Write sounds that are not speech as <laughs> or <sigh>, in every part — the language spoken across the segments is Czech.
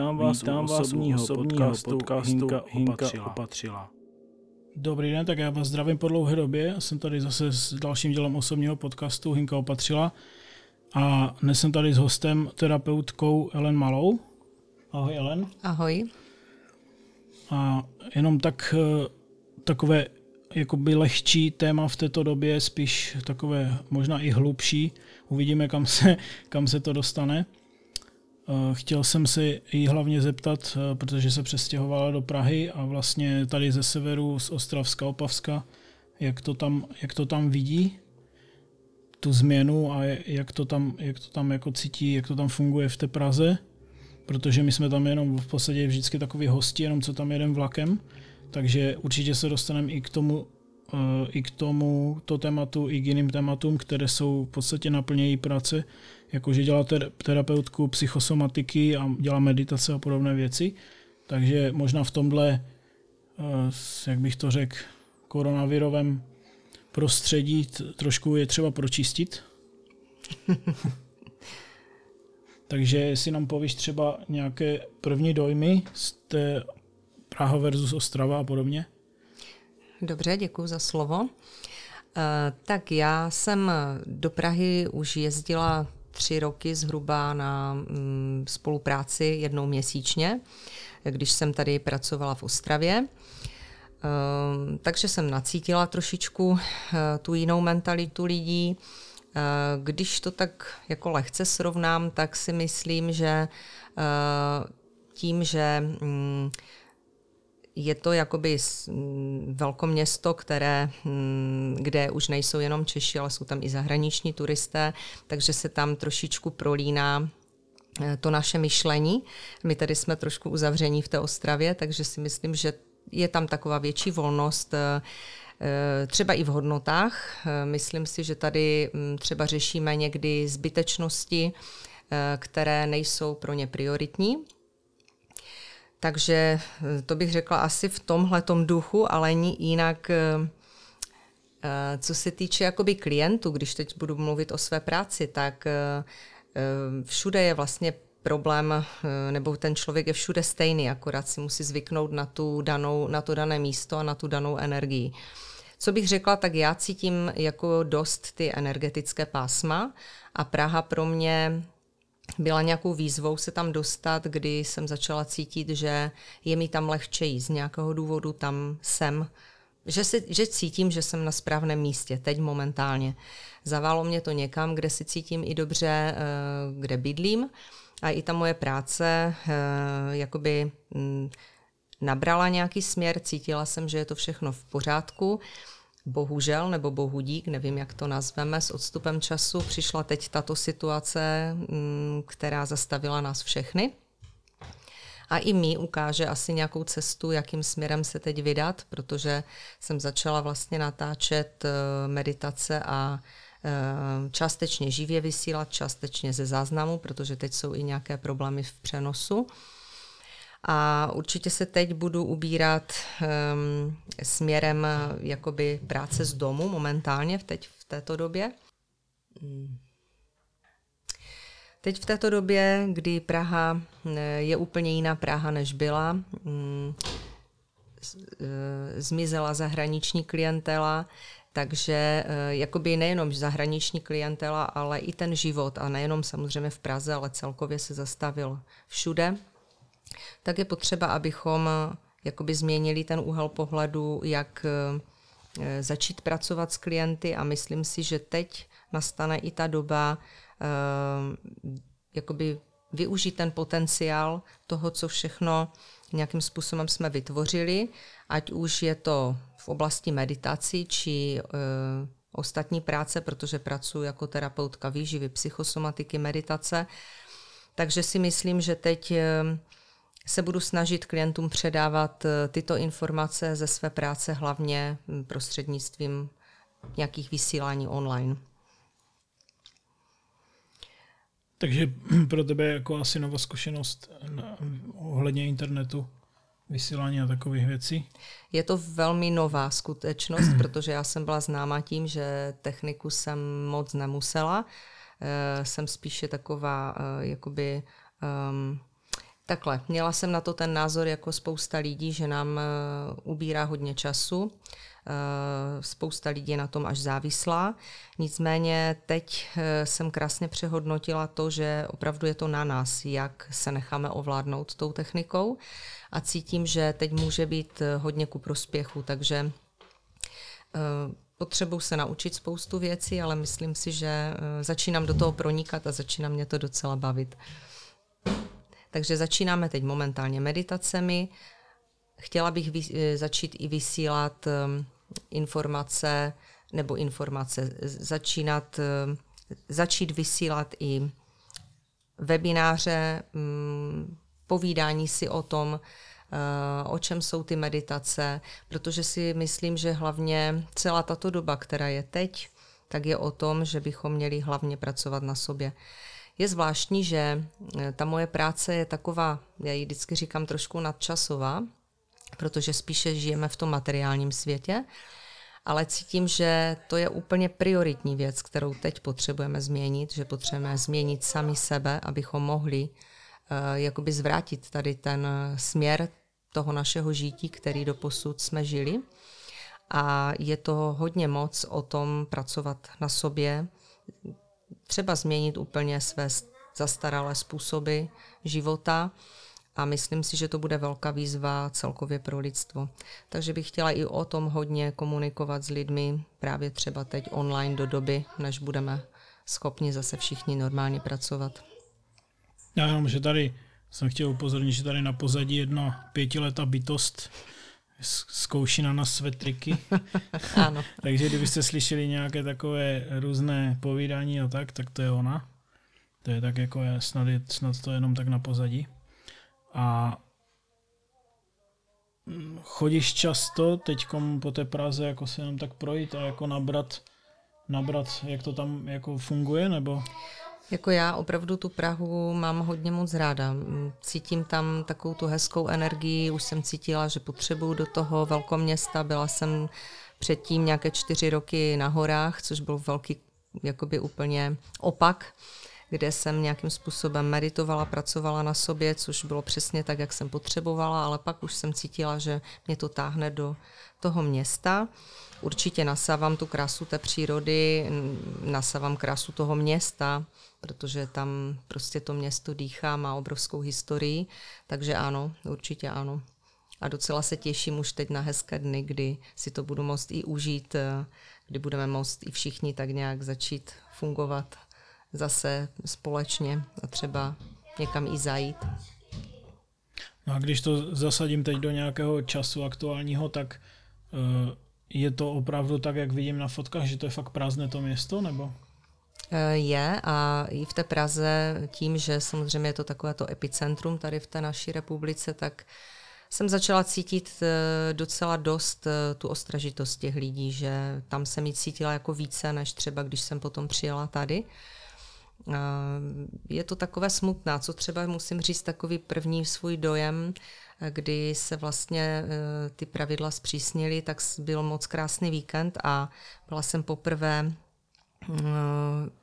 Vítám vás Vítám u osobního, osobního podcastu, podcastu Hinka, Hinka opatřila. opatřila. Dobrý den, tak já vás zdravím po dlouhé době. Jsem tady zase s dalším dílem osobního podcastu Hinka opatřila. A dnes jsem tady s hostem, terapeutkou Ellen Malou. Ahoj Ellen. Ahoj. A jenom tak eh, takové jakoby lehčí téma v této době, spíš takové možná i hlubší. Uvidíme, kam se, kam se to dostane. Eh, chtěl jsem si jí hlavně zeptat, eh, protože se přestěhovala do Prahy a vlastně tady ze severu, z Ostravska, Opavska, jak to tam, jak to tam vidí, tu změnu a jak to tam, jak to tam jako cítí, jak to tam funguje v té Praze, protože my jsme tam jenom v podstatě vždycky takový hosti, jenom co tam jedem vlakem, takže určitě se dostaneme i k tomu, i k tomu to tématu, i k jiným tématům, které jsou v podstatě naplně její práce, jakože dělá terapeutku psychosomatiky a dělá meditace a podobné věci. Takže možná v tomhle, uh, jak bych to řekl, koronavirovém prostředí trošku je třeba pročistit. <laughs> Takže jestli nám povíš třeba nějaké první dojmy z té Praha versus Ostrava a podobně? Dobře, děkuji za slovo. Eh, tak já jsem do Prahy už jezdila tři roky zhruba na mm, spolupráci jednou měsíčně, když jsem tady pracovala v Ostravě. Eh, takže jsem nacítila trošičku eh, tu jinou mentalitu lidí. Když to tak jako lehce srovnám, tak si myslím, že tím, že mm, je to jakoby mm, velkoměsto, které, mm, kde už nejsou jenom Češi, ale jsou tam i zahraniční turisté, takže se tam trošičku prolíná eh, to naše myšlení. My tady jsme trošku uzavření v té Ostravě, takže si myslím, že je tam taková větší volnost eh, eh, třeba i v hodnotách. Myslím si, že tady mm, třeba řešíme někdy zbytečnosti, které nejsou pro ně prioritní, takže eh, to bych řekla asi v tomhle duchu, ale jinak, eh, eh, co se týče jakoby klientů, když teď budu mluvit o své práci, tak všude je vlastně problém, nebo ten člověk je všude stejný, akorát si musí zvyknout na, tu danou, na to dané místo a na tu danou energii. Co bych řekla, tak já cítím jako dost ty energetické pásma a Praha pro mě byla nějakou výzvou se tam dostat, kdy jsem začala cítit, že je mi tam lehčeji z nějakého důvodu, tam jsem, že, si, že cítím, že jsem na správném místě, teď momentálně. Zaválo mě to někam, kde si cítím i dobře, eh, kde bydlím. A i ta moje práce eh, jakoby mm, nabrala nějaký směr, cítila jsem, že je to všechno v pořádku bohužel, nebo bohu dík, nevím, jak to nazveme, s odstupem času přišla teď tato situace, mm, která zastavila nás všechny. A i mi ukáže asi nějakou cestu, jakým směrem se teď vydat, protože jsem začala vlastně natáčet eh, meditace a eh, částečně živě vysílat, částečně ze záznamu, protože teď jsou i nějaké problémy v přenosu. A určitě se teď budu ubírat um, směrem jakoby práce z domu momentálně v, teď v této době. Hmm. Teď v této době, kdy Praha eh, je úplně jiná Praha, než byla, eh, zmizela zahraniční klientela, takže eh, jakoby nejenom zahraniční klientela, ale i ten život a nejenom samozřejmě v Praze, ale celkově se zastavil všude tak je potřeba, abychom eh, jakoby změnili ten úhel pohledu, jak eh, začít pracovat s klienty a myslím si, že teď nastane i ta doba eh, jakoby využít ten potenciál toho, co všechno nějakým způsobem jsme vytvořili, ať už je to v oblasti meditací či ostatní práce, protože pracuji jako terapeutka výživy, psychosomatiky, meditace. Takže si myslím, že teď se budu snažit klientům předávat eh, tyto informace ze své práce hlavně hm, prostřednictvím nějakých vysílání online. Takže <clears throat> pro tebe je jako asi nová zkušenost ohledně internetu, vysílání a takových věcí? Je to velmi nová skutečnost, <clears throat> protože já jsem byla známa tím, že techniku jsem moc nemusela. E, jsem spíše taková, e, jakoby, um, Takhle, měla jsem na to ten názor jako spousta lidí, že nám uh, ubírá hodně času. Uh, spousta lidí je na tom až závislá. Nicméně teď uh, jsem krásně přehodnotila to, že opravdu je to na nás, jak se necháme ovládnout tou technikou a cítím, že teď může být hodně ku prospěchu, takže potřebuji se naučit spoustu věcí, ale myslím si, že začínám do toho pronikat a začíná mě to docela bavit. Takže začínáme teď momentálně meditacemi. Chtěla bych vy, eh, začít i vysílat um, informace nebo informace, začínat, um, začít vysílat i webináře, um, povídání si o tom, uh, o čem jsou ty meditace, protože si myslím, že hlavně celá tato doba, která je teď, tak je o tom, že bychom měli hlavně pracovat na sobě. Je zvláštní, že eh, ta moje práce je taková, já ji vždycky říkám trošku nadčasová, protože spíše žijeme v tom materiálním světě, ale cítím, že to je úplně prioritní věc, kterou teď potřebujeme změnit, že potřebujeme změnit sami sebe, abychom mohli uh, jakoby zvrátit tady ten směr toho našeho žití, který do posud jsme žili. A je to hodně moc o tom pracovat na sobě, třeba změnit úplně své zastaralé způsoby života a myslím si, že to bude velká výzva celkově pro lidstvo. Takže bych chtěla i o tom hodně komunikovat s lidmi, právě třeba teď online do doby, než budeme schopni zase všichni normálně pracovat. Já jenom, že tady jsem chtěl upozornit, že tady na pozadí jedna pětiletá bytost zkouší na nás své triky. <laughs> ano. <laughs> Takže kdybyste slyšeli nějaké takové různé povídání a tak, tak to je ona. To je tak jako je, snad, je, snad to jenom tak na pozadí. A chodíš často teď po té Praze jako se jenom tak projít a jako nabrat, nabrat, jak to tam jako funguje, nebo? Jako já opravdu tu Prahu mám hodně moc ráda. Cítím tam takovou tu hezkou energii, už jsem cítila, že potřebuju do toho velkoměsta. Byla jsem předtím nějaké čtyři roky na horách, což byl velký jakoby úplně opak, kde jsem nějakým způsobem meditovala, pracovala na sobě, což bylo přesně tak, jak jsem potřebovala, ale pak už jsem cítila, že mě to táhne do toho města. Určitě nasávám tu krásu té přírody, nasávám krásu toho města, protože tam prostě to město dýchá, má obrovskou historii, takže ano, určitě ano. A docela se těším už teď na hezké dny, kdy si to budu moct i užít, eh, kdy budeme moct i všichni tak nějak začít fungovat zase společně a třeba někam i zajít. No a když to zasadím teď do nějakého času aktuálního, tak uh, je to opravdu tak, jak vidím na fotkách, že to je fakt prázdné to město, nebo? Eh, je a i v té Praze tím, že samozřejmě je to takové to epicentrum tady v té naší republice, tak jsem začala cítit eh, docela dost eh, tu ostražitost těch lidí, že tam jsem ji cítila jako více, než třeba když jsem potom přijela tady. Je to takové smutná, co třeba musím říct takový první svůj dojem, kdy se vlastně ty pravidla zpřísnily, tak byl moc krásný víkend a byla jsem poprvé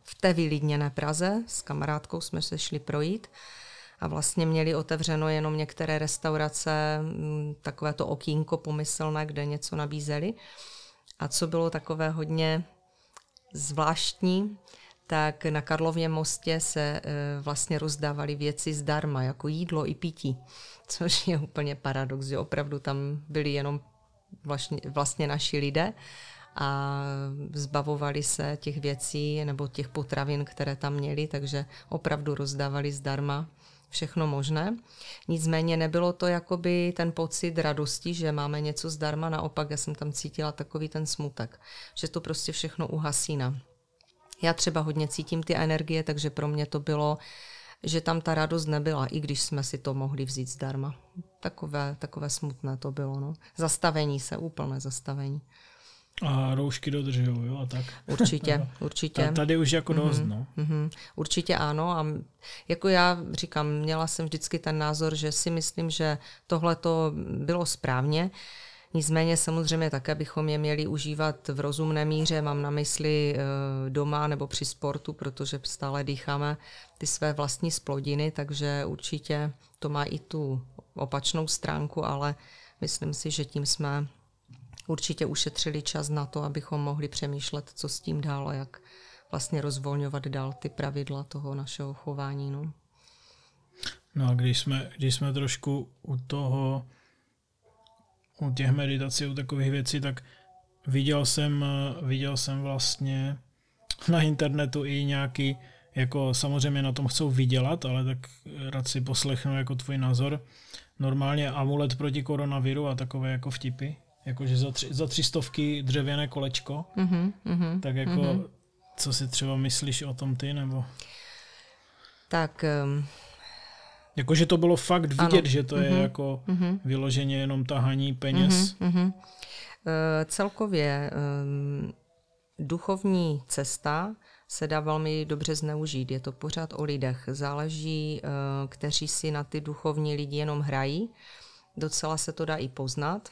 v té vylidněné Praze. S kamarádkou jsme se šli projít a vlastně měli otevřeno jenom některé restaurace, mm, takové to okýnko pomyslné, kde něco nabízeli. A co bylo takové hodně zvláštní, tak na Karlově mostě se e, vlastně rozdávaly věci zdarma, jako jídlo i pití, <laughs> což je úplně paradox, že opravdu tam byli jenom vlastně, vlastně naši lidé a zbavovali se těch věcí nebo těch potravin, které tam měli, takže opravdu rozdávali zdarma všechno možné. Nicméně nebylo to jakoby ten pocit radosti, že máme něco zdarma, naopak já jsem tam cítila takový ten smutek, že to prostě všechno uhasína. Já třeba hodně cítím ty energie, takže pro mě to bylo, že tam ta radost nebyla, i když jsme si to mohli vzít zdarma. Takové, takové smutné to bylo. No. Zastavení se, úplné zastavení. A roušky dodržují, jo, a tak. Určitě, <laughs> určitě. Tady už jako dost, mm-hmm, no. Mm-hmm. Určitě ano a jako já říkám, měla jsem vždycky ten názor, že si myslím, že tohle to bylo správně. Nicméně samozřejmě také bychom je měli užívat v rozumné míře, mám na mysli eh, doma nebo při sportu, protože stále dýcháme ty své vlastní splodiny, takže určitě to má i tu opačnou stránku, ale myslím si, že tím jsme určitě ušetřili čas na to, abychom mohli přemýšlet, co s tím dál a jak vlastně rozvolňovat dál ty pravidla toho našeho chování. No, no a když jsme, když jsme trošku u toho, u těch meditací, u takových věcí, tak viděl jsem, viděl jsem vlastně na internetu i nějaký, jako samozřejmě na tom chcou vydělat, ale tak rád si poslechnu jako tvůj názor. Normálně amulet proti koronaviru a takové jako vtipy, jakože za, tři, za tři stovky dřevěné kolečko, mm-hmm, mm-hmm, tak jako mm-hmm. co si třeba myslíš o tom ty, nebo? Tak... Um... Jakože to bylo fakt vidět, ano. že to mm-hmm, je jako mm-hmm. vyloženě jenom tahaní peněz. Mm-hmm, mm-hmm. Uh, celkově um, duchovní cesta se dá velmi dobře zneužít. Je to pořád o lidech. Záleží, uh, kteří si na ty duchovní lidi jenom hrají. Docela se to dá i poznat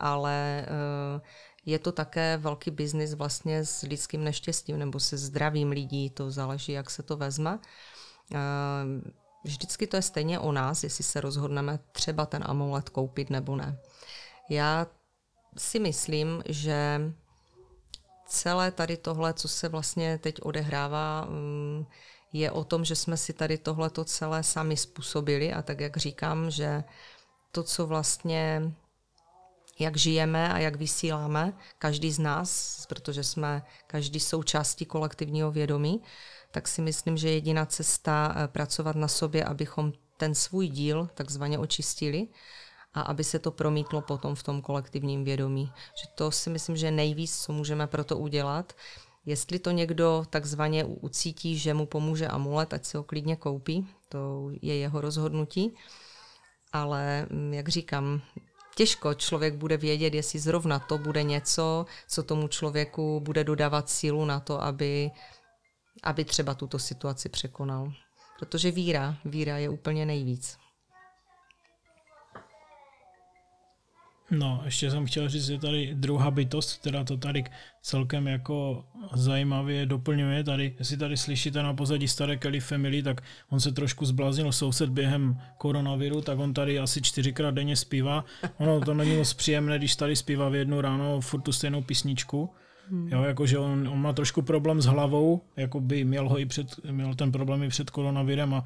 ale eh, je to také velký biznis vlastně s lidským neštěstím nebo se zdravím lidí, to záleží, jak se to vezme. Vždycky to je stejně o nás, jestli se rozhodneme třeba ten amulet koupit nebo ne. Já si myslím, že celé tady tohle, co se vlastně teď odehrává, mm, je o tom, že jsme si tady tohleto celé sami způsobili a tak, jak říkám, že to, co vlastně jak žijeme a jak vysíláme, každý z nás, protože jsme každý součástí kolektivního vědomí, tak si myslím, že jediná cesta eh, pracovat na sobě, abychom ten svůj díl takzvaně očistili a aby se to promítlo potom v tom kolektivním vědomí. Že to si myslím, že nejvíc, co můžeme pro to udělat. Jestli to někdo takzvaně ucítí, že mu pomůže amulet, ať si ho klidně koupí, to je jeho rozhodnutí. Ale mm, jak říkám, těžko člověk bude vědět, jestli zrovna to bude něco, co tomu člověku bude dodávat sílu na to, aby, aby třeba tuto situaci překonal. Protože víra, víra je úplně nejvíc. No, ještě jsem chtěl říct, že tady druhá bytost, která to tady celkem jako zajímavě doplňuje. Tady, jestli tady slyšíte na pozadí staré Kelly Family, tak on se trošku zbláznil soused během koronaviru, tak on tady asi čtyřikrát denně zpívá. Ono to není moc příjemné, když tady zpívá v jednu ráno furt tu stejnou písničku. Hmm. Jo, jakože on, on, má trošku problém s hlavou, jako by měl ho i před, měl ten problém i před koronavirem a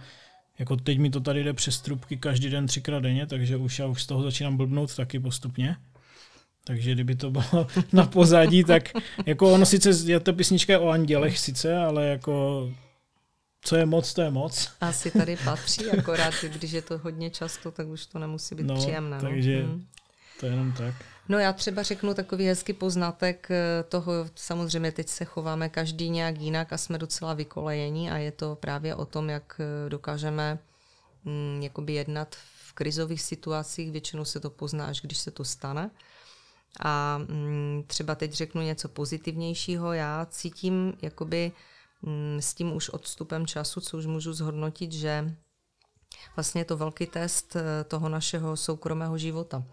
jako teď mi to tady jde přes trubky každý den třikrát denně, takže už já už z toho začínám blbnout taky postupně. Takže kdyby to bylo <laughs> na pozadí, tak jako ono sice, je to písnička o andělech sice, ale jako co je moc, to je moc. Asi tady patří, akorát když je to hodně často, tak už to nemusí být no, příjemné. No. Takže hmm. to je jenom tak. No já třeba řeknu takový hezký poznatek eh, toho, samozřejmě teď se chováme každý nějak jinak a jsme docela vykolejení a je to právě o tom, jak eh, dokážeme jakoby jednat v krizových situacích, většinou se to pozná, až když se to stane. A mm, třeba teď řeknu něco pozitivnějšího, já cítím jakoby mm, s tím už odstupem času, co už můžu zhodnotit, že vlastně je to velký test eh, toho našeho soukromého života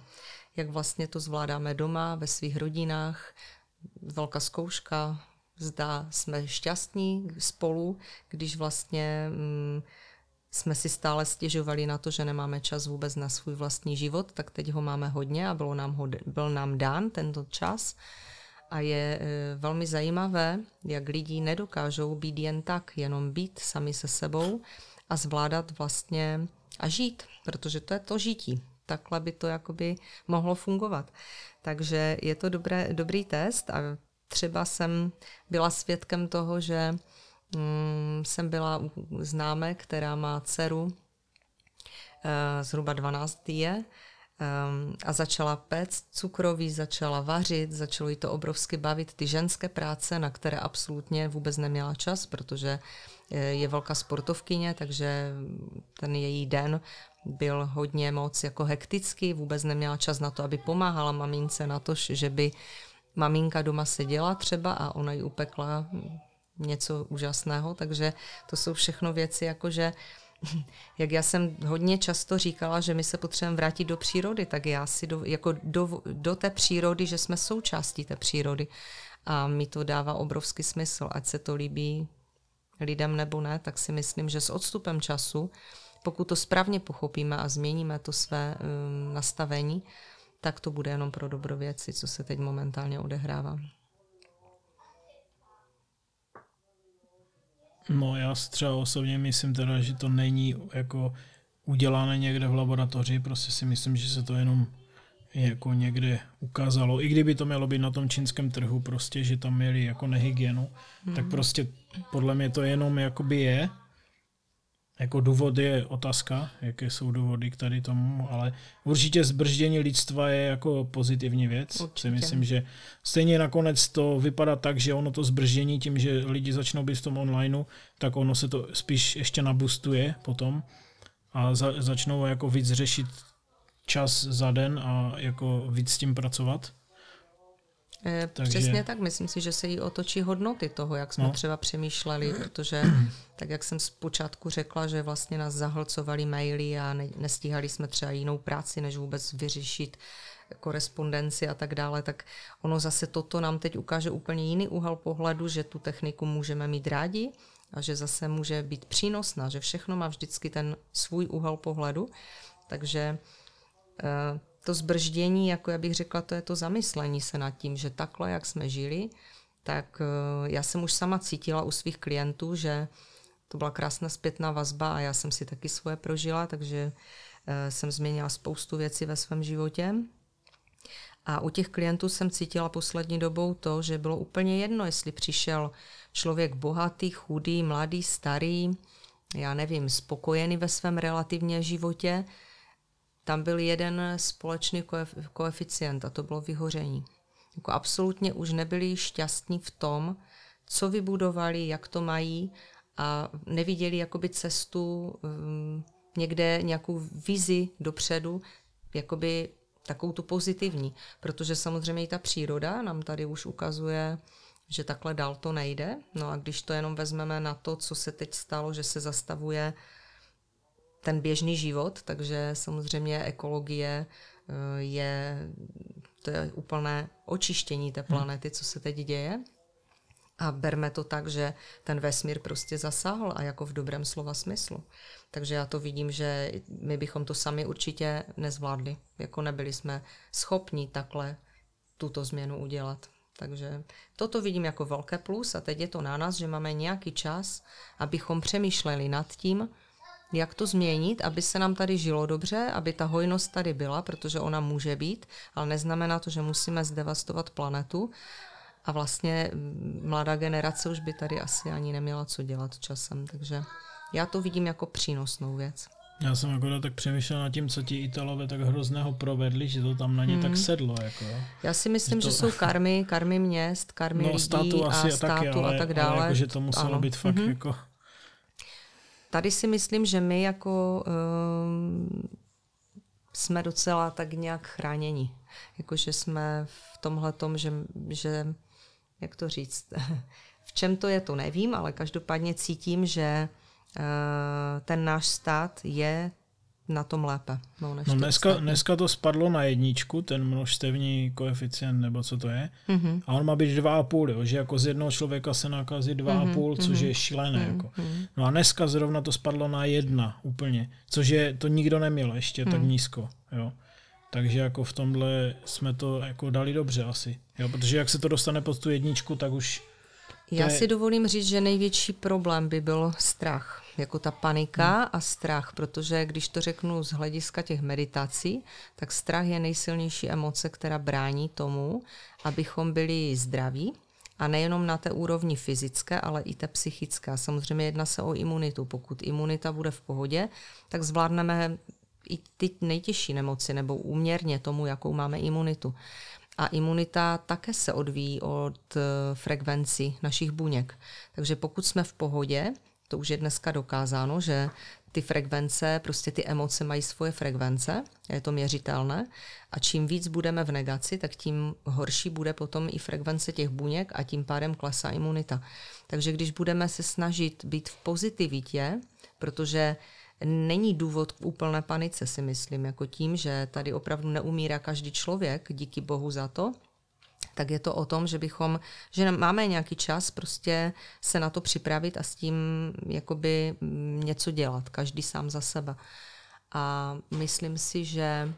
jak vlastně to zvládáme doma, ve svých rodinách. Velká zkouška, zda jsme šťastní spolu, když vlastně mm, jsme si stále stěžovali na to, že nemáme čas vůbec na svůj vlastní život, tak teď ho máme hodně a bylo nám ho, byl nám dán tento čas. A je e, velmi zajímavé, jak lidi nedokážou být jen tak, jenom být sami se sebou a zvládat vlastně a žít, protože to je to žití takhle by to jakoby mohlo fungovat. Takže je to dobré, dobrý test a třeba jsem byla svědkem toho, že mm, jsem byla u známé, která má dceru e, zhruba 12 je, um, a začala péct cukroví, začala vařit, začalo jí to obrovsky bavit ty ženské práce, na které absolutně vůbec neměla čas, protože eh, je velká sportovkyně, takže ten její den byl hodně moc jako hektický, vůbec neměla čas na to, aby pomáhala mamince na to, že by maminka doma seděla třeba a ona jí upekla něco úžasného, takže to jsou všechno věci, jakože <laughs> jak já jsem hodně často říkala, že my se potřebujeme vrátit do přírody, tak já si do, jako do, do té přírody, že jsme součástí té přírody. A mi to dává obrovský smysl, ať se to líbí lidem nebo ne, tak si myslím, že s odstupem času, pokud to správně pochopíme a změníme to své um, nastavení, tak to bude jenom pro dobro věci, co se teď momentálně odehrává. No já třeba osobně myslím teda, že to není jako udělané někde v laboratoři, prostě si myslím, že se to jenom jako někde ukázalo, i kdyby to mělo být na tom čínském trhu, prostě, že tam měli jako nehygienu, mm. tak prostě podle mě to jenom jakoby je. Jako důvod je otázka, jaké jsou důvody k tady tomu, ale určitě zbrždění lidstva je jako pozitivní věc. Určitě. Si myslím, že stejně nakonec to vypadá tak, že ono to zbrždění tím, že lidi začnou být v tom onlineu, tak ono se to spíš ještě nabustuje potom a za, začnou jako víc řešit čas za den a jako víc s tím pracovat. E, Takže... Přesně tak, myslím si, že se jí otočí hodnoty toho, jak jsme no. třeba přemýšleli, protože <clears throat> tak jak jsem zpočátku řekla, že vlastně nás zahlcovali maily a ne, nestíhali jsme třeba jinou práci, než vůbec vyřešit korespondenci a tak dále, tak ono zase toto nám teď ukáže úplně jiný úhel pohledu, že tu techniku můžeme mít rádi a že zase může být přínosná, že všechno má vždycky ten svůj úhel pohledu. Takže Eh, to zbrždění, jako já bych řekla, to je to zamyslení se nad tím, že takhle, jak jsme žili, tak eh, já jsem už sama cítila u svých klientů, že to byla krásná zpětná vazba a já jsem si taky svoje prožila, takže eh, jsem změnila spoustu věcí ve svém životě. A u těch klientů jsem cítila poslední dobou to, že bylo úplně jedno, jestli přišel člověk bohatý, chudý, mladý, starý, já nevím, spokojený ve svém relativně životě, tam byl jeden společný koeficient a to bylo vyhoření. Jako absolutně už nebyli šťastní v tom, co vybudovali, jak to mají a neviděli jakoby cestu um, někde, nějakou vizi dopředu, jakoby takovou tu pozitivní, protože samozřejmě i ta příroda nám tady už ukazuje, že takhle dál to nejde. No a když to jenom vezmeme na to, co se teď stalo, že se zastavuje ten běžný život, takže samozřejmě ekologie eh, je, to je úplné očištění té hmm. planety, co se teď děje. A berme to tak, že ten vesmír prostě zasáhl a jako v dobrém slova smyslu. Takže já to vidím, že my bychom to sami určitě nezvládli. Jako nebyli jsme schopni takhle tuto změnu udělat. Takže toto vidím jako velké plus a teď je to na nás, že máme nějaký čas, abychom přemýšleli nad tím, jak to změnit, aby se nám tady žilo dobře, aby ta hojnost tady byla, protože ona může být, ale neznamená to, že musíme zdevastovat planetu. A vlastně mladá generace už by tady asi ani neměla co dělat časem, takže já to vidím jako přínosnou věc. Já jsem akorát tak přemýšlel nad tím, co ti Italové tak hrozného provedli, že to tam na ně hmm. tak sedlo. Jako, Já si myslím, že, to... že jsou karmy, karmy měst, karmy no, lidí státu asi a státu taky, ale, a tak dále. Ale jako, že to muselo ano. být fakt mm-hmm. jako tady si myslím, že my jako um, jsme docela tak nějak chráněni. Jakože jsme v tomhle tom, že, že, jak to říct, <laughs> v čem to je, to nevím, ale každopádně cítím, že uh, ten náš stát je na tom lépe. No, než no dneska, dneska to spadlo na jedničku, ten množstevní koeficient, nebo co to je. Mm-hmm. A on má být 2,5, jo, že jako z jednoho člověka se nakazí 2,5, mm-hmm. což je šílené. Mm-hmm. Jako. No a dneska zrovna to spadlo na jedna úplně, což je, to nikdo neměl ještě mm. tak nízko. Jo. Takže jako v tomhle jsme to jako dali dobře asi. Jo, protože jak se to dostane pod tu jedničku, tak už já je... si dovolím říct, že největší problém by byl strach, jako ta panika hmm. a strach, protože když to řeknu z hlediska těch meditací, tak strach je nejsilnější emoce, která brání tomu, abychom byli zdraví, a nejenom na té úrovni fyzické, ale i té psychické. Samozřejmě jedná se o imunitu. Pokud imunita bude v pohodě, tak zvládneme i ty nejtěžší nemoci nebo úměrně tomu, jakou máme imunitu. A imunita také se odvíjí od eh, frekvenci našich buněk. Takže pokud jsme v pohodě, to už je dneska dokázáno, že ty frekvence, prostě ty emoce mají svoje frekvence, je to měřitelné a čím víc budeme v negaci, tak tím horší bude potom i frekvence těch buněk a tím pádem klesá imunita. Takže když budeme se snažit být v pozitivitě, protože není důvod k úplné panice, si myslím, jako tím, že tady opravdu neumírá každý člověk, díky bohu za to, tak je to o tom, že bychom, že máme nějaký čas prostě se na to připravit a s tím jakoby něco dělat, každý sám za sebe. A myslím si, že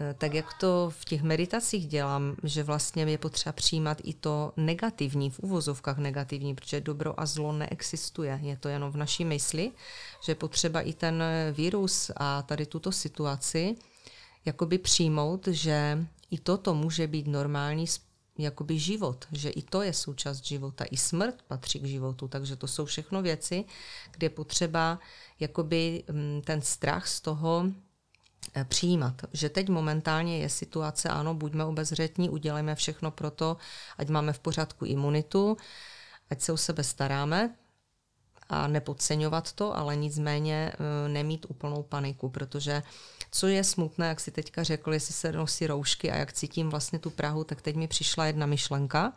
eh, tak jak to v těch meditacích dělám, že vlastně je potřeba přijímat i to negativní, v uvozovkách negativní, protože dobro a zlo neexistuje. Je to jenom v naší mysli, že potřeba i ten virus a tady tuto situaci jakoby přijmout, že i toto může být normální jakoby život, že i to je součást života, i smrt patří k životu, takže to jsou všechno věci, kde je potřeba jakoby mm, ten strach z toho eh, přijímat. Že teď momentálně je situace, ano, buďme obezřetní, udělejme všechno pro to, ať máme v pořádku imunitu, ať se o sebe staráme, a nepodceňovat to, ale nicméně eh, nemít úplnou paniku, protože co je smutné, jak si teďka řekl, jestli se nosí roušky a jak cítím vlastně tu Prahu, tak teď mi přišla jedna myšlenka,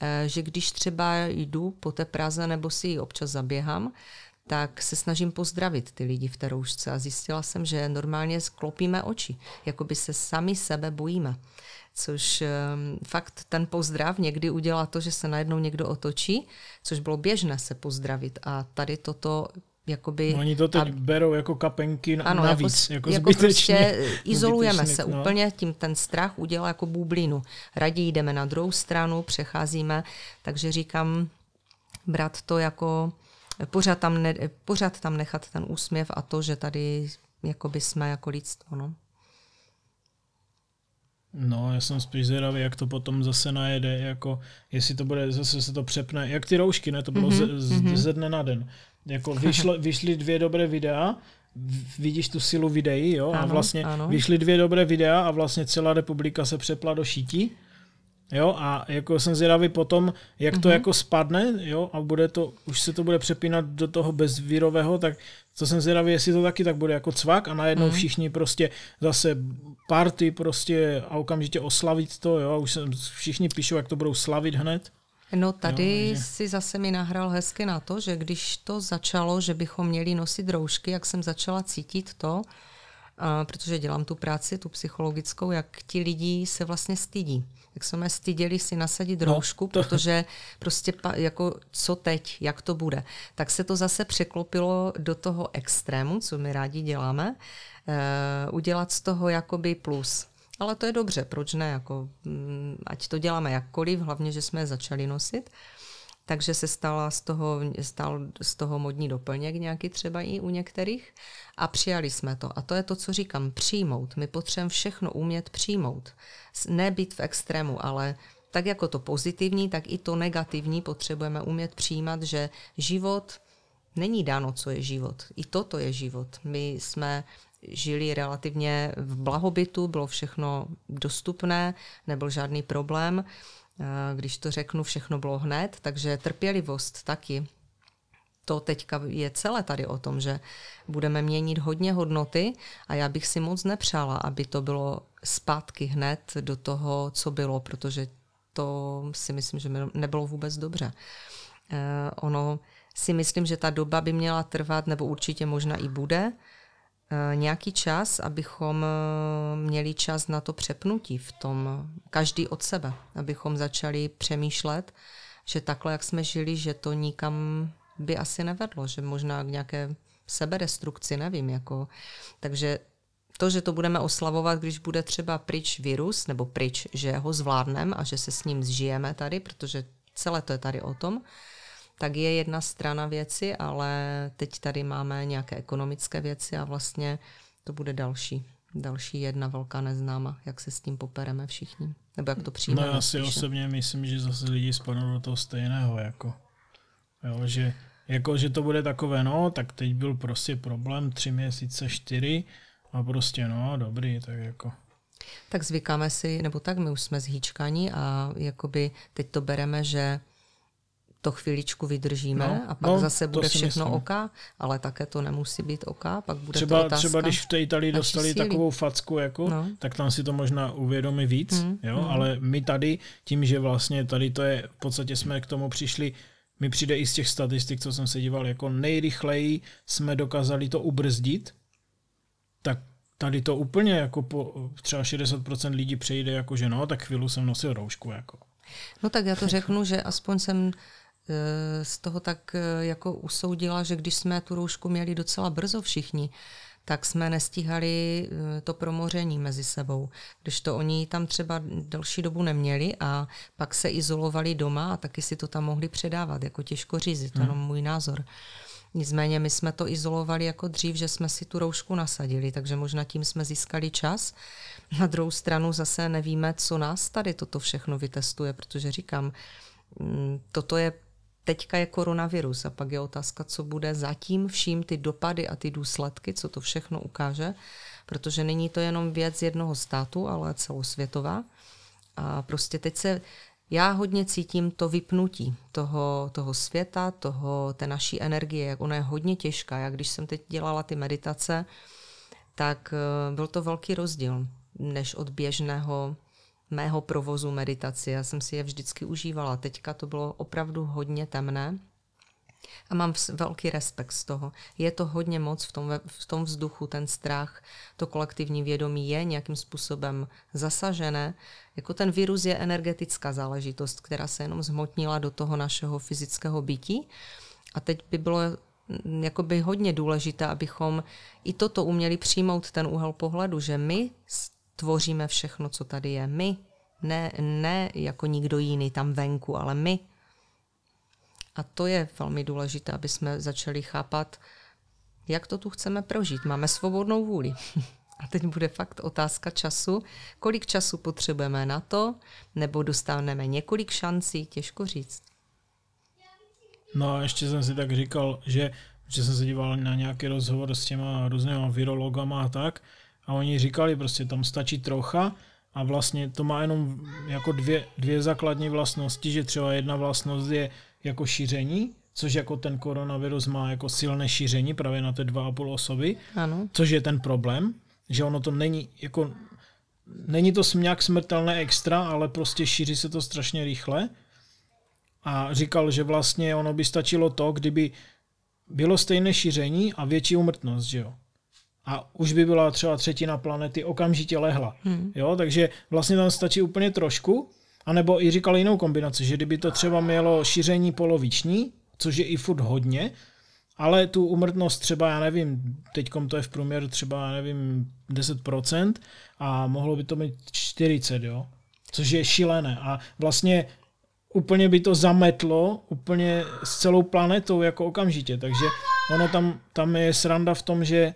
eh, že když třeba jdu po té Praze nebo si ji občas zaběhám, tak se snažím pozdravit ty lidi v té roušce a zjistila jsem, že normálně sklopíme oči, jako by se sami sebe bojíme. Což um, fakt ten pozdrav někdy udělá to, že se najednou někdo otočí, což bylo běžné se pozdravit a tady toto jakoby... No, oni to teď a, berou jako kapenky ano, navíc, jako, jako, jako prostě <laughs> izolujeme se no. úplně, tím ten strach udělá jako bublinu. Raději jdeme na druhou stranu, přecházíme, takže říkám, brát to jako pořád tam, ne, pořád tam nechat ten úsměv a to, že tady jakoby jsme jako lidstvo. No. No, já jsem spíš zvědavý, jak to potom zase najede, jako jestli to bude, zase se to přepne, jak ty roušky, ne, to bylo mm-hmm. ze, mhm. ze dne na den. Jako vyšlo, <laughs> vyšly dvě dobré videa, vidíš tu silu videí, jo, ano, a vlastně ano. vyšly dvě dobré videa a vlastně celá republika se přepla do šítí. Jo, a jako jsem zvědavý potom, jak to mm-hmm. jako spadne, jo, a bude to, už se to bude přepínat do toho bezvírového, tak to jsem zvědavý, jestli to taky tak bude jako cvak a najednou mm-hmm. všichni prostě zase party prostě a okamžitě oslavit to, jo, a už se, všichni píšou, jak to budou slavit hned. No tady jo, že... si zase mi nahrál hezky na to, že když to začalo, že bychom měli nosit roušky, jak jsem začala cítit to, a protože dělám tu práci, tu psychologickou, jak ti lidi se vlastně stydí. Jak jsme styděli si nasadit no, roušku, to... protože prostě pa, jako co teď, jak to bude. Tak se to zase překlopilo do toho extrému, co my rádi děláme, uh, udělat z toho jakoby plus. Ale to je dobře, proč ne? Jako, mm, ať to děláme jakkoliv, hlavně, že jsme je začali nosit. Takže se stala z toho, stal z toho modní doplněk nějaký třeba i u některých a přijali jsme to. A to je to, co říkám, přijmout. My potřebujeme všechno umět přijmout. Ne být v extrému, ale tak jako to pozitivní, tak i to negativní potřebujeme umět přijímat, že život není dáno, co je život. I toto je život. My jsme žili relativně v blahobytu, bylo všechno dostupné, nebyl žádný problém. Když to řeknu, všechno bylo hned, takže trpělivost taky. To teďka je celé tady o tom, že budeme měnit hodně hodnoty a já bych si moc nepřála, aby to bylo zpátky hned do toho, co bylo, protože to si myslím, že nebylo vůbec dobře. Eh, ono si myslím, že ta doba by měla trvat, nebo určitě možná i bude, Eh, nějaký čas, abychom eh, měli čas na to přepnutí v tom, každý od sebe, abychom začali přemýšlet, že takhle, jak jsme žili, že to nikam by asi nevedlo, že možná k nějaké sebedestrukci, nevím. Jako. Takže to, že to budeme oslavovat, když bude třeba pryč virus, nebo pryč, že ho zvládneme a že se s ním zžijeme tady, protože celé to je tady o tom, tak je jedna strana věci, ale teď tady máme nějaké ekonomické věci a vlastně to bude další další jedna velká neznáma, jak se s tím popereme všichni. Nebo jak to přijmeme. No já si spíše. osobně myslím, že zase lidi spadnou do toho stejného. Jako, jo, že, jako, že to bude takové, no, tak teď byl prostě problém tři měsíce, čtyři a prostě no, dobrý, tak jako. Tak zvykáme si, nebo tak my už jsme zhýčkaní a jakoby teď to bereme, že to chviličku vydržíme no, a pak no, zase bude všechno myslím. oka, ale také to nemusí být oka, pak bude třeba, to otázka. Třeba když v té Italii dostali síly. takovou facku, jako, no. tak tam si to možná uvědomí víc, mm, jo? Mm. ale my tady, tím, že vlastně tady to je, v podstatě jsme k tomu přišli mi přijde i z těch statistik, co jsem se díval, jako nejrychleji jsme dokázali to ubrzdit, tak tady to úplně jako po třeba 60% lidí přejde jako, že no, tak chvíli jsem nosil roušku. Jako. No tak já to řeknu, že aspoň jsem z toho tak eh, jako usoudila, že když jsme tu roušku měli docela brzo všichni, tak jsme nestíhali eh, to promoření mezi sebou. Když to oni tam třeba další dobu neměli a pak se izolovali doma a taky si to tam mohli předávat, jako těžko říct, je to hmm. jenom můj názor. Nicméně my jsme to izolovali jako dřív, že jsme si tu roušku nasadili, takže možná tím jsme získali čas. Na druhou stranu zase nevíme, co nás tady toto všechno vytestuje, protože říkám, mm, toto je teďka je koronavirus a pak je otázka, co bude zatím vším ty dopady a ty důsledky, co to všechno ukáže, protože není to jenom věc jednoho státu, ale celosvětová. A prostě teď se já hodně cítím to vypnutí toho, toho světa, toho, té naší energie, jak ona je hodně těžká. Já když jsem teď dělala ty meditace, tak eh, byl to velký rozdíl než od běžného mého provozu meditace. Já jsem si je vždycky užívala. Teďka to bylo opravdu hodně temné a mám velký respekt z toho. Je to hodně moc v tom, v tom vzduchu, ten strach, to kolektivní vědomí je nějakým způsobem zasažené. Jako ten virus je energetická záležitost, která se jenom zhmotnila do toho našeho fyzického bytí. A teď by bylo mm, jakoby hodně důležité, abychom i toto uměli přijmout ten úhel pohledu, že my tvoříme všechno, co tady je. My, ne, ne jako nikdo jiný tam venku, ale my. A to je velmi důležité, aby jsme začali chápat, jak to tu chceme prožít. Máme svobodnou vůli. <laughs> A teď bude fakt otázka času. Kolik času potřebujeme na to, nebo dostaneme několik šancí, těžko říct. No a ještě jsem si tak říkal, že, že jsem se díval na nějaký rozhovor s těma různýma virologama a tak, a oni říkali prostě, tam stačí trocha a vlastně to má jenom jako dvě, dvě základní vlastnosti, že třeba jedna vlastnost je jako šíření, což jako ten koronavirus má jako silné šíření právě na ty dva a půl osoby, ano. což je ten problém, že ono to není jako není to nějak smrtelné extra, ale prostě šíří se to strašně rychle. A říkal, že vlastně ono by stačilo to, kdyby bylo stejné šíření a větší umrtnost, že jo a už by byla třeba třetina planety okamžitě lehla. Hmm. Jo, takže vlastně tam stačí úplně trošku, anebo i říkal jinou kombinaci, že kdyby to třeba mělo šíření poloviční, což je i furt hodně, ale tu umrtnost třeba, já nevím, teď to je v průměru třeba, já nevím, 10% a mohlo by to mít 40, jo, což je šílené a vlastně úplně by to zametlo úplně s celou planetou jako okamžitě, takže ono tam, tam je sranda v tom, že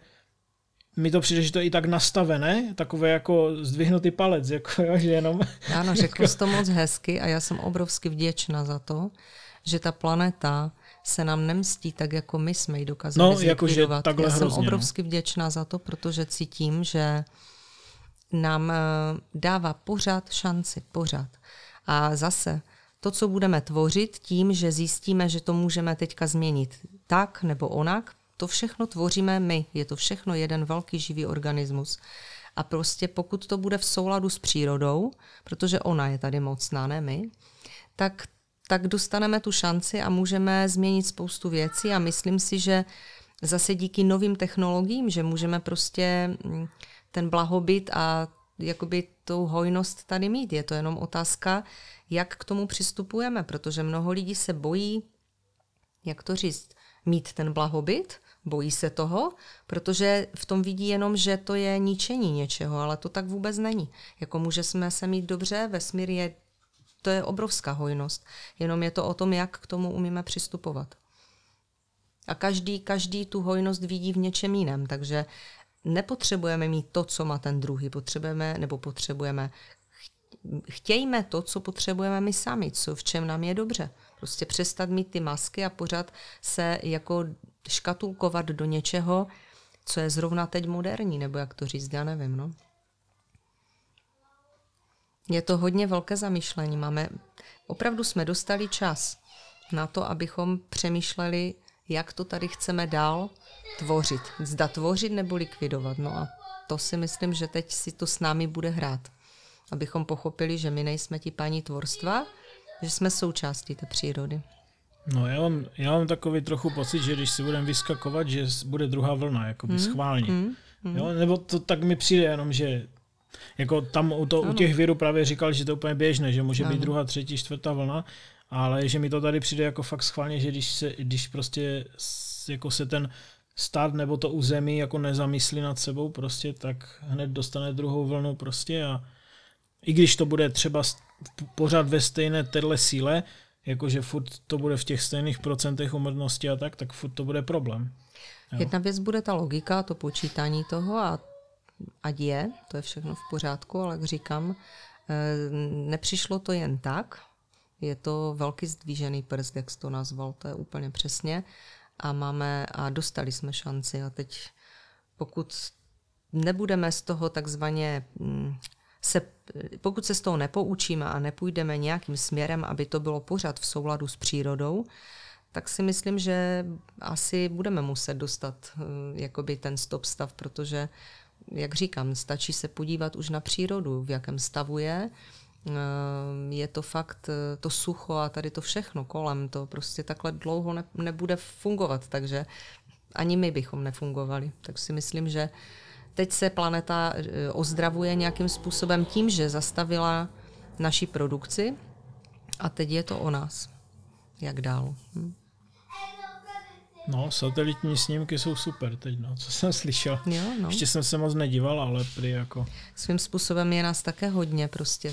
mi to přijde, že to je i tak nastavené, takové jako zdvihnutý palec, jako <laughs> jo, že jenom... Ano, řekl jsi to moc hezky a já jsem obrovsky vděčná za to, že ta planeta se nám nemstí tak, jako my jsme ji dokázali no, jakože takhle Já jsem hrozně, no. obrovsky no. vděčná za to, protože cítím, že nám eh, dává pořád šanci, pořád. A zase to, co budeme tvořit tím, že zjistíme, že to můžeme teďka změnit tak nebo onak, to všechno tvoříme my. Je to všechno jeden velký živý organismus. A prostě pokud to bude v souladu s přírodou, protože ona je tady mocná, ne my, tak, tak dostaneme tu šanci a můžeme změnit spoustu věcí a myslím si, že zase díky novým technologiím, že můžeme prostě mm, ten blahobyt a jakoby tu hojnost tady mít. Je to jenom otázka, jak k tomu přistupujeme, protože mnoho lidí se bojí, jak to říct, mít ten blahobyt, bojí se toho, protože v tom vidí jenom, že to je ničení něčeho, ale to tak vůbec není. Jako můžeme se mít dobře, vesmír je, to je obrovská hojnost, jenom je to o tom, jak k tomu umíme přistupovat. A každý, každý tu hojnost vidí v něčem jiném, takže nepotřebujeme mít to, co má ten druhý, potřebujeme, nebo potřebujeme, chtějme to, co potřebujeme my sami, co v čem nám je dobře. Prostě přestat mít ty masky a pořád se jako škatulkovat do něčeho, co je zrovna teď moderní, nebo jak to říct, já nevím, no. Je to hodně velké zamýšlení. Máme, opravdu jsme dostali čas na to, abychom přemýšleli, jak to tady chceme dál tvořit. Zda tvořit nebo likvidovat. No a to si myslím, že teď si to s námi bude hrát. Abychom pochopili, že my nejsme ti paní tvorstva, že jsme součástí té přírody. No já mám, já mám takový trochu pocit, že když si budeme vyskakovat, že bude druhá vlna, jako by hmm. schválně. Hmm. Hmm. Jo, nebo to tak mi přijde jenom, že jako tam u, to, u těch virů právě říkal, že to je úplně běžné, že může ano. být druhá, třetí, čtvrtá vlna, ale že mi to tady přijde jako fakt schválně, že když, se, když prostě jako se ten stát nebo to území jako nezamyslí nad sebou prostě, tak hned dostane druhou vlnu prostě a i když to bude třeba pořád ve stejné téhle síle, jakože furt to bude v těch stejných procentech umrtnosti a tak, tak furt to bude problém. Jo. Jedna věc bude ta logika, to počítání toho a ať je, to je všechno v pořádku, ale jak říkám, eh, nepřišlo to jen tak, je to velký zdvížený prst, jak jsi to nazval, to je úplně přesně. A máme a dostali jsme šanci a teď pokud nebudeme z toho takzvaně mm, se, pokud se z toho nepoučíme a nepůjdeme nějakým směrem, aby to bylo pořád v souladu s přírodou, tak si myslím, že asi budeme muset dostat eh, jakoby ten stop stav, protože, jak říkám, stačí se podívat už na přírodu, v jakém stavu je. Eh, je to fakt eh, to sucho a tady to všechno kolem, to prostě takhle dlouho ne, nebude fungovat, takže ani my bychom nefungovali. Tak si myslím, že teď se planeta ozdravuje nějakým způsobem tím, že zastavila naši produkci a teď je to o nás. Jak dál. Hm? No, satelitní snímky jsou super teď, no, co jsem slyšel. Jo, no. Ještě jsem se moc nedíval, ale prý jako... Svým způsobem je nás také hodně, prostě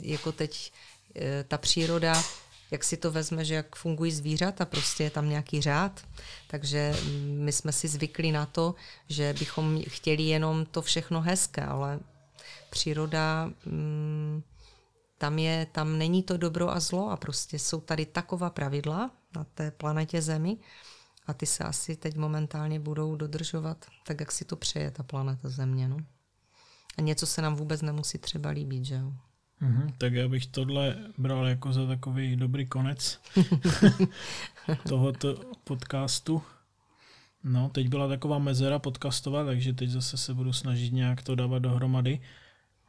jako teď e, ta příroda, jak si to vezme, že jak fungují zvířata, prostě je tam nějaký řád, takže my jsme si zvykli na to, že bychom chtěli jenom to všechno hezké, ale příroda... Mm, tam, je, tam není to dobro a zlo a prostě jsou tady taková pravidla na té planetě Zemi a ty se asi teď momentálně budou dodržovat tak, jak si to přeje ta planeta Země. No. A něco se nám vůbec nemusí třeba líbit, že jo? Mm-hmm, tak já bych tohle bral jako za takový dobrý konec <laughs> tohoto podcastu. No, teď byla taková mezera podcastová, takže teď zase se budu snažit nějak to dávat dohromady.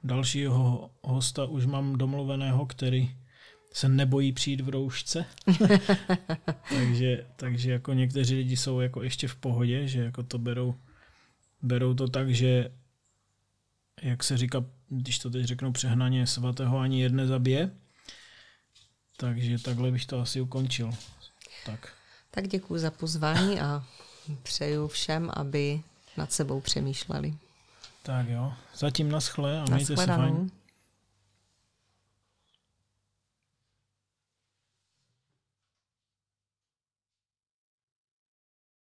Dalšího hosta už mám domluveného, který se nebojí přijít v roušce. <laughs> takže, takže jako někteří lidi jsou jako ještě v pohodě, že jako to berou, berou to tak, že jak se říká, když to teď řeknu přehnaně, svatého ani jedné zabije. Takže takhle bych to asi ukončil. Tak. Tak děkuji za pozvání a přeju všem, aby nad sebou přemýšleli. Tak jo, zatím naschle a mějte se fajn.